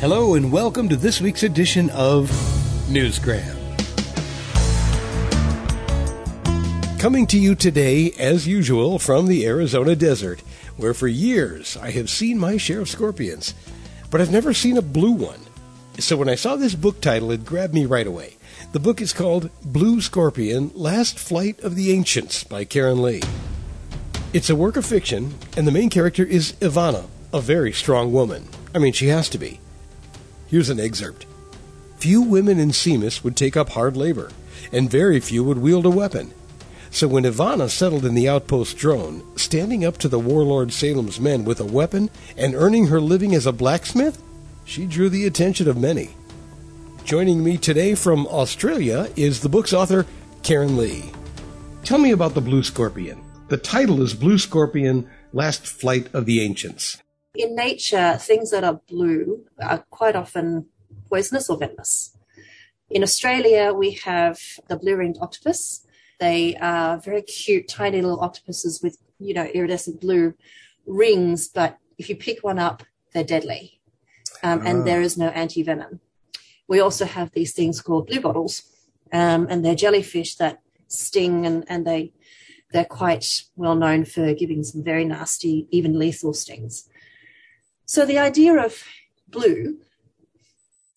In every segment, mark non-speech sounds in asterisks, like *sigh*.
Hello, and welcome to this week's edition of Newsgram. Coming to you today, as usual, from the Arizona desert, where for years I have seen my share of scorpions, but I've never seen a blue one. So when I saw this book title, it grabbed me right away. The book is called Blue Scorpion Last Flight of the Ancients by Karen Lee. It's a work of fiction, and the main character is Ivana, a very strong woman. I mean, she has to be. Here's an excerpt. Few women in Seamus would take up hard labor, and very few would wield a weapon. So when Ivana settled in the outpost drone, standing up to the warlord Salem's men with a weapon and earning her living as a blacksmith, she drew the attention of many. Joining me today from Australia is the book's author, Karen Lee. Tell me about the Blue Scorpion. The title is Blue Scorpion Last Flight of the Ancients in nature, things that are blue are quite often poisonous or venomous. In Australia, we have the blue ringed octopus. They are very cute, tiny little octopuses with, you know, iridescent blue rings, but if you pick one up, they're deadly. Um, And ah. there is no anti venom. We also have these things called blue bottles, um, and they're jellyfish that sting and, and they they're quite well known for giving some very nasty, even lethal stings. So the idea of blue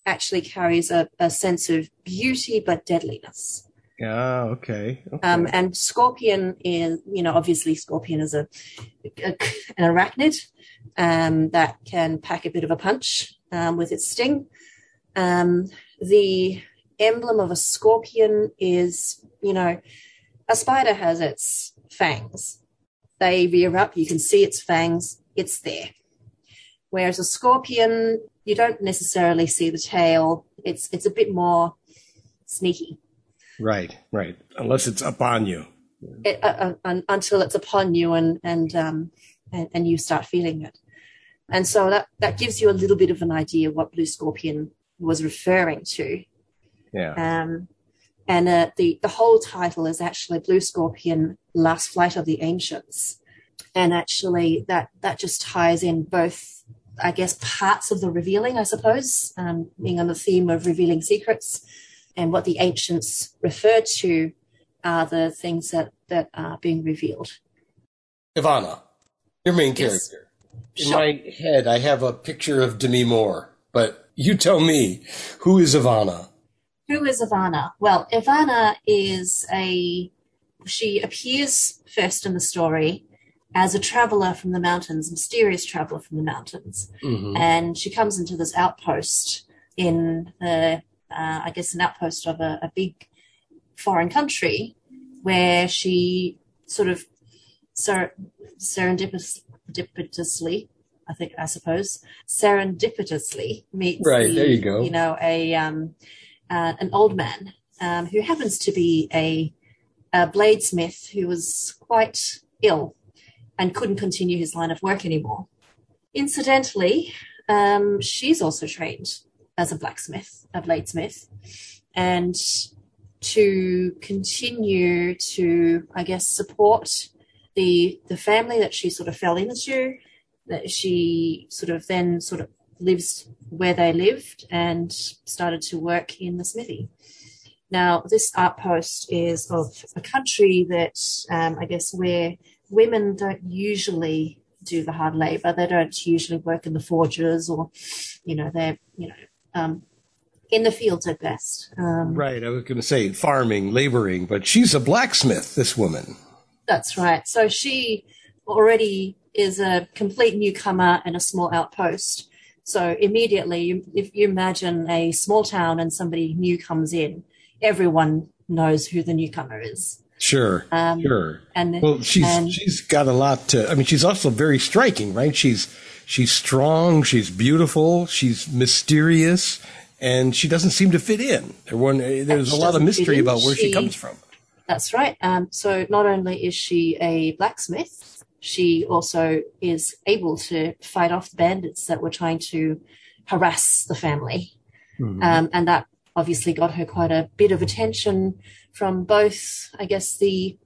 actually carries a, a sense of beauty but deadliness. Yeah, okay. okay. Um, and scorpion is, you know, obviously scorpion is a, a an arachnid um, that can pack a bit of a punch um, with its sting. Um, the emblem of a scorpion is, you know, a spider has its fangs. They rear up, you can see its fangs, it's there. Whereas a scorpion, you don't necessarily see the tail. It's it's a bit more sneaky. Right, right. Unless it's upon you. It, uh, uh, until it's upon you and and, um, and and you start feeling it. And so that that gives you a little bit of an idea what blue scorpion was referring to. Yeah. Um, and uh, the the whole title is actually Blue Scorpion: Last Flight of the Ancients, and actually that that just ties in both I guess, parts of the revealing, I suppose, um, being on the theme of revealing secrets. And what the ancients refer to are the things that, that are being revealed. Ivana, your main yes. character. In sure. my head, I have a picture of Demi Moore, but you tell me, who is Ivana? Who is Ivana? Well, Ivana is a, she appears first in the story as a traveler from the mountains, mysterious traveler from the mountains. Mm-hmm. And she comes into this outpost in the, uh, I guess, an outpost of a, a big foreign country where she sort of ser- serendipitously, I think, I suppose, serendipitously meets, right, the, there you go. You know, a, um, uh, an old man um, who happens to be a, a bladesmith who was quite ill and couldn't continue his line of work anymore. Incidentally, um, she's also trained as a blacksmith, a bladesmith, and to continue to, I guess, support the the family that she sort of fell into, that she sort of then sort of lives where they lived and started to work in the smithy. Now, this outpost is of a country that um, I guess where women don't usually do the hard labor. They don't usually work in the forges or, you know, they're, you know, um, in the fields at best. Um, right. I was going to say farming, laboring, but she's a blacksmith, this woman. That's right. So she already is a complete newcomer in a small outpost. So immediately, if you imagine a small town and somebody new comes in, everyone knows who the newcomer is. Sure, um, sure. And well, she's and, she's got a lot to. I mean, she's also very striking, right? She's she's strong, she's beautiful, she's mysterious, and she doesn't seem to fit in. there's a lot of mystery about where she, she, comes from. That's right. Um, so not only is she a blacksmith, she also is able to fight off the bandits that were trying to harass the family, mm-hmm. um, and that obviously got her quite a bit of attention from both, I guess, the,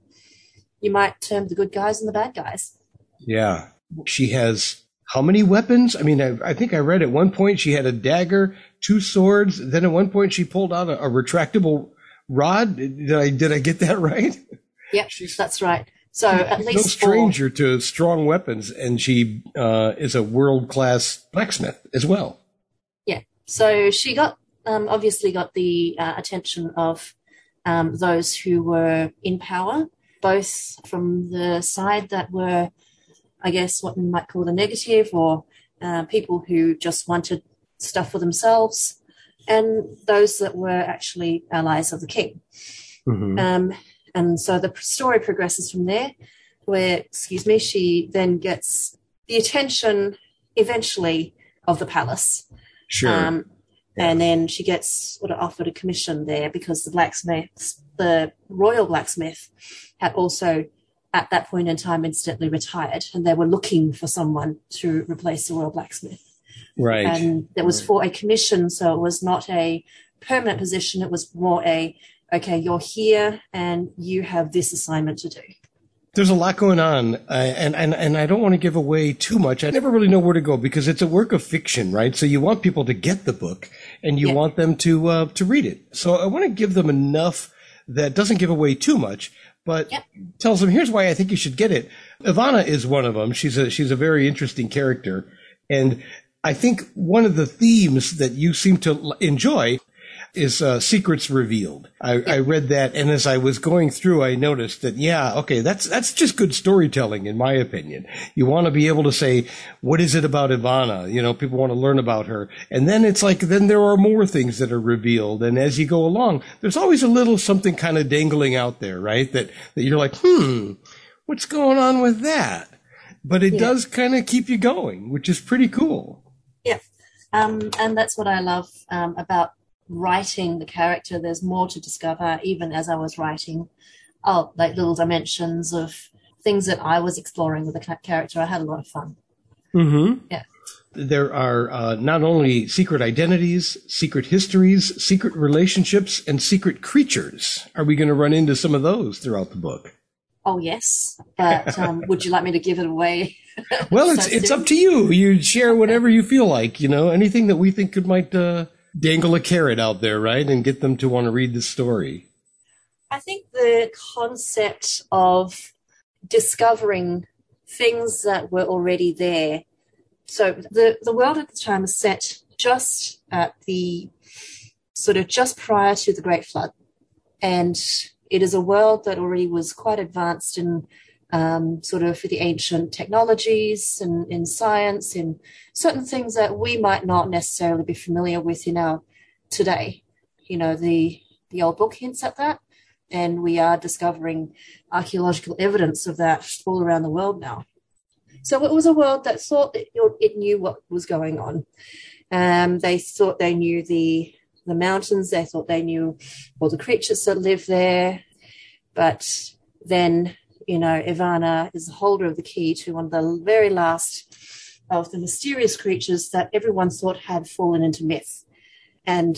you might term the good guys and the bad guys. Yeah. She has how many weapons? I mean, I, I, think I read at one point she had a dagger, two swords. Then at one point she pulled out a, a retractable rod. Did I did I get that right? Yep, that's right. So at least no stranger to strong weapons, and she uh, is a world class blacksmith as well. Yeah. So she got um, obviously got the uh, attention of um, those who were in power, both from the side that were, I guess, what we might call the negative, or uh, people who just wanted stuff for themselves, and those that were actually allies of the king. Mm-hmm. Um, and so the story progresses from there, where, excuse me, she then gets the attention eventually of the palace. Sure. Um, and then she gets sort of offered a commission there because the blacksmith, the royal blacksmith, had also at that point in time instantly retired, and they were looking for someone to replace the royal blacksmith. Right. And it was for a commission, so it was not a permanent position. It was more a okay, you're here and you have this assignment to do. There's a lot going on, uh, and, and, and I don't want to give away too much. I never really know where to go because it's a work of fiction, right? So you want people to get the book and you yeah. want them to, uh, to read it. So I want to give them enough that doesn't give away too much, but yep. tells them, here's why I think you should get it. Ivana is one of them. She's a, she's a very interesting character. And I think one of the themes that you seem to enjoy is uh, Secrets Revealed. I, I, read that, and as I was going through, I noticed that yeah, okay, that's that's just good storytelling, in my opinion. You want to be able to say, what is it about Ivana? You know, people want to learn about her, and then it's like then there are more things that are revealed, and as you go along, there's always a little something kind of dangling out there, right? That that you're like, hmm, what's going on with that? But it yeah. does kind of keep you going, which is pretty cool. Yeah. Um, and that's what I love um, about writing the character, there's more to discover, even as I was writing. Oh, like little dimensions of things that I was exploring with the character. I had a lot of fun. Mm-hmm. Yeah. There are uh, not only secret identities, secret histories, secret relationships, and secret creatures. Are we going to run into some of those throughout the book? Oh yes, but um, *laughs* would you like me to give it away? well, it's *laughs* so it's up to you. You share whatever you feel like. You know, anything that we think could might uh, dangle a carrot out there, right? And get them to want to read the story. I think the concept of discovering things that were already there. So the, the world at the time is set just at the sort of just prior to the Great Flood. And it is a world that already was quite advanced in um, sort of for the ancient technologies and in science, in certain things that we might not necessarily be familiar with in our today. You know, the the old book hints at that, and we are discovering archaeological evidence of that all around the world now. So it was a world that thought that it knew what was going on. Um, they thought they knew the the mountains. They thought they knew all the creatures that live there, but then you know, Ivana is the holder of the key to one of the very last of the mysterious creatures that everyone thought had fallen into myth. And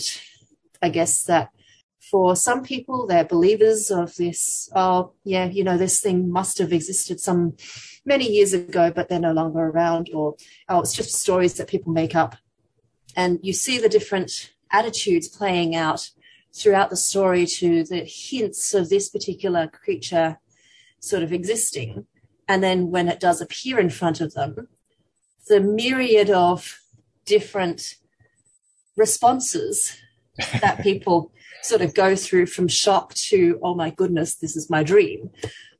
I guess that for some people, they're believers of this, oh, yeah, you know, this thing must have existed some many years ago, but they're no longer around, or, oh, it's just stories that people make up. And you see the different attitudes playing out throughout the story to the hints of this particular creature sort of existing. And then when it does appear in front of them, the myriad of different responses that *laughs* people sort of go through from shock to, oh my goodness, this is my dream.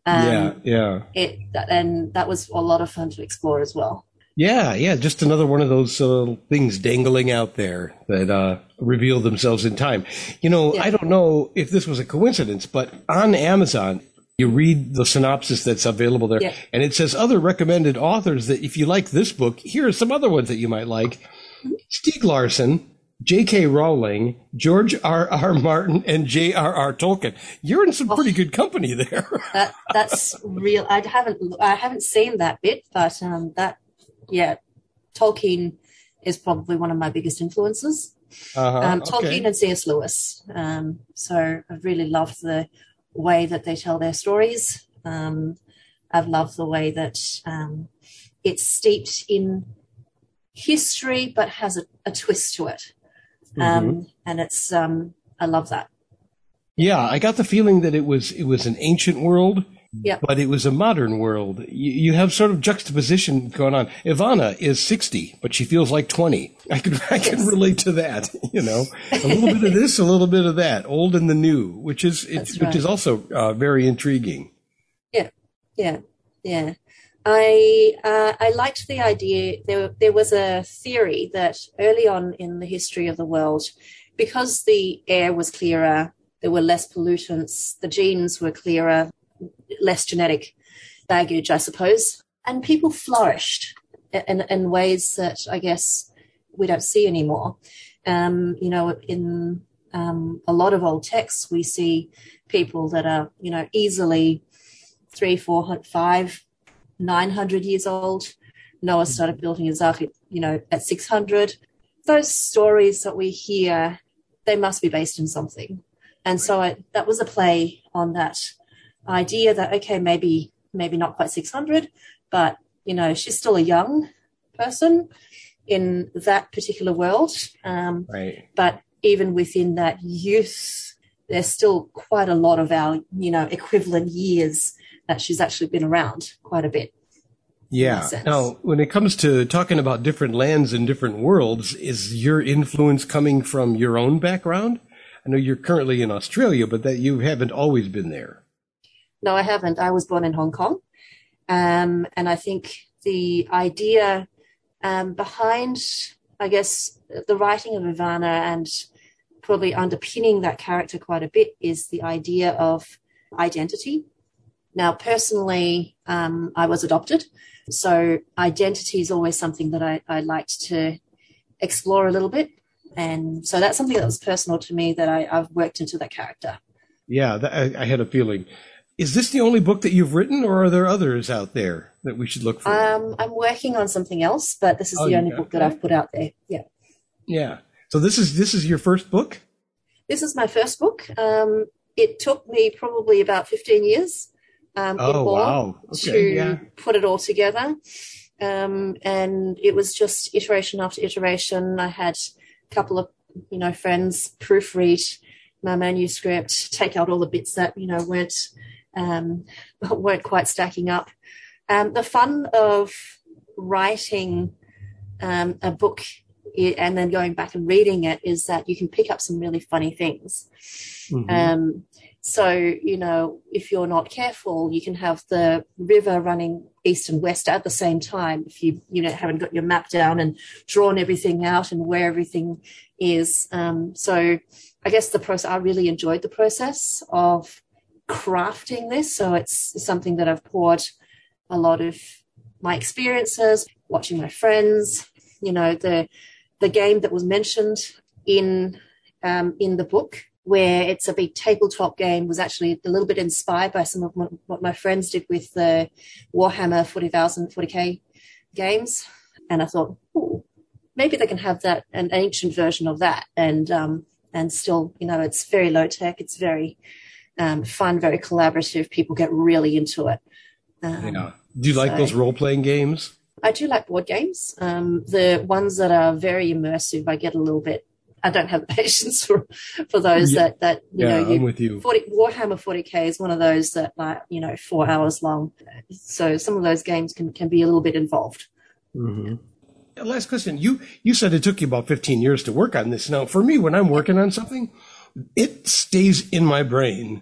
Um, yeah, yeah. It, and that was a lot of fun to explore as well. Yeah, yeah, just another one of those uh, things dangling out there that uh, reveal themselves in time. You know, yeah. I don't know if this was a coincidence, but on Amazon, you read the synopsis that's available there, yeah. and it says other recommended authors that if you like this book, here are some other ones that you might like. Stieg Larsson, J.K. Rowling, George R. R. *laughs* Martin, and J.R.R. Tolkien. You're in some oh, pretty good company there. *laughs* that, that's real. I haven't I haven't seen that bit, but um, that yeah, Tolkien is probably one of my biggest influences. Uh-huh, um, Tolkien okay. and C.S. Lewis. Um, so I really love the way that they tell their stories. Um, I've loved the way that um, it's steeped in history, but has a, a twist to it. Um, and it's, um, I love that. Yeah, I got the feeling that it was it was an ancient world, Yeah. but it was a modern world. You, you have sort of juxtaposition going on. Ivana is sixty, but she feels like twenty. I can I can relate to that. *laughs* You know, a little bit of this, a little bit of that, old and the new, which is it, That's which is also uh, very intriguing. Yeah. Yeah, yeah. I uh, I liked the idea. There there was a theory that early on in the history of the world, because the air was clearer, there were less pollutants, the genes were clearer, less genetic baggage, I suppose, and people flourished in in ways that I guess we don't see anymore. Um, you know, in um, a lot of old texts, we see people that are you know easily three, four, nine hundred years old. Noah started building his ark, you know, at six hundred. Those stories that we hear, they must be based in something, and so I, that was a play on that idea that okay, maybe maybe not quite six hundred, but you know, she's still a young person in that particular world. Um, Right. but even within that youth, there's still quite a lot of our, you know, equivalent years that she's actually been around quite a bit. Yeah. Now, when it comes to talking about different lands and different worlds, is your influence coming from your own background? I know you're currently in Australia, but that you haven't always been there. No, I haven't. I was born in Hong Kong. Um, and I think the idea um, behind, I guess, the writing of Ivana and probably underpinning that character quite a bit is the idea of identity. Now, personally, um, I was adopted. So identity is always something that I, I liked to explore a little bit. And so that's something that was personal to me that I, I've worked into that character. Yeah, that, I, I had a feeling. Is this the only book that you've written, or are there others out there that we should look for? Um, I'm working on something else, but this is Oh, the only book that I've put out there. Yeah. yeah. So this is this is your first book. This is my first book. Um, it took me probably about 15 years um, Oh wow. Okay. to Yeah. put it all together. Um, and it was just iteration after iteration. I had a couple of, you know, friends proofread my manuscript, take out all the bits that, you know, weren't, um, weren't quite stacking up. Um, the fun of writing um, a book and then going back and reading it is that you can pick up some really funny things. Mhm. Um, so, you know, if you're not careful, you can have the river running east and west at the same time if you, you know, haven't got your map down and drawn everything out and where everything is. Um, so I guess the process, I really enjoyed the process of crafting this. So it's something that I've poured a lot of my experiences, watching my friends, you know, the, the game that was mentioned in, um, in the book where it's a big tabletop game was actually a little bit inspired by some of what, what my friends did with the Warhammer 40,000, 40k games. And I thought, oh, maybe they can have that, an ancient version of that. And, um, and still, you know, it's very low tech. It's very, um, fun, very collaborative. People get really into it. Um, Yeah. Do you like so- those role playing games? I do like board games. Um, the ones that are very immersive, I get a little bit. I don't have the *laughs* patience for for those Yeah. that that you yeah, know I'm with you. 40, Warhammer 40k is one of those that like you know four hours long, so some of those games can can be a little bit involved. hmm Last question. You you said it took you about 15 years to work on this. Now, for me, when I'm working on something, it stays in my brain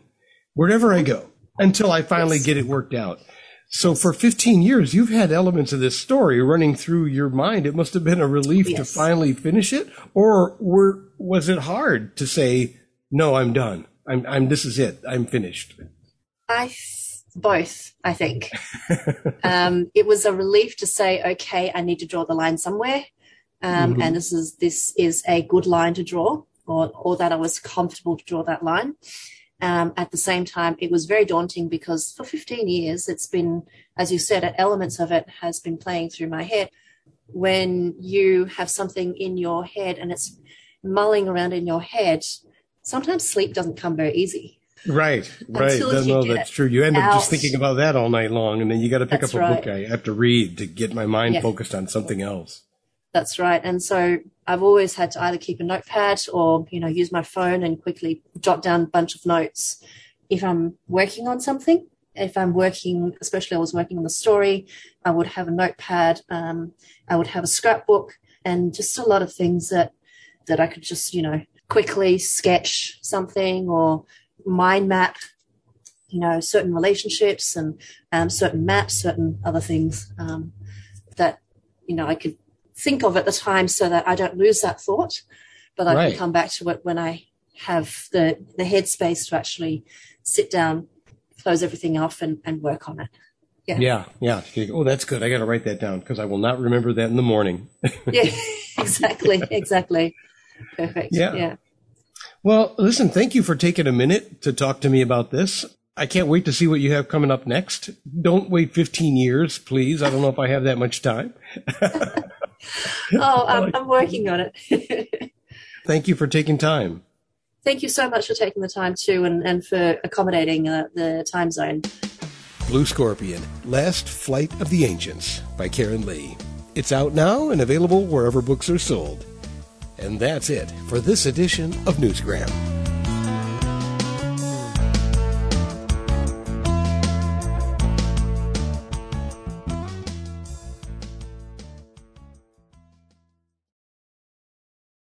wherever I go until I finally Yes. get it worked out. So for 15 years, you've had elements of this story running through your mind. It must have been a relief to finally finish it, or were was it hard to say, "No, I'm done. I'm I'm this is it. I'm finished." I both. I think *laughs* um, it was a relief to say, okay, I need to draw the line somewhere, um, Mhm. and this is this is a good line to draw, or or that I was comfortable to draw that line. Um, at the same time, it was very daunting because for 15 years, it's been, as you said, elements of it has been playing through my head. When you have something in your head and it's mulling around in your head, sometimes sleep doesn't come very easy. Right, right. No, no, that's true. You end up just thinking about that all night long, and then you got to pick That's up a book. I have to read to get my mind Yeah. focused on something else. That's right. And so I've always had to either keep a notepad or, you know, use my phone and quickly jot down a bunch of notes if I'm working on something. If I'm working, especially I was working on the story, I would have a notepad. Um, I would have a scrapbook and just a lot of things that, that I could just, you know, quickly sketch something or mind map, you know, certain relationships and um, certain maps, certain other things um, that, you know, I could think of at the time so that I don't lose that thought, but I right. can come back to it when I have the, the headspace to actually sit down, close everything off and, and work on it. Yeah. Yeah. Yeah. Oh, that's good. I got to write that down because I will not remember that in the morning. *laughs* yeah, exactly. Exactly. Perfect. Yeah. Yeah. Well, listen, thank you for taking a minute to talk to me about this. I can't wait to see what you have coming up next. Don't wait 15 years, please. I don't know if I have that much time. *laughs* *laughs* oh, I'm, I'm working on it. *laughs* Thank you for taking time. Thank you so much for taking the time too and, and for accommodating uh, the time zone. Blue Scorpion, Last Flight of the Ancients by Karen Lee. It's out now and available wherever books are sold. And that's it for this edition of Newsgram.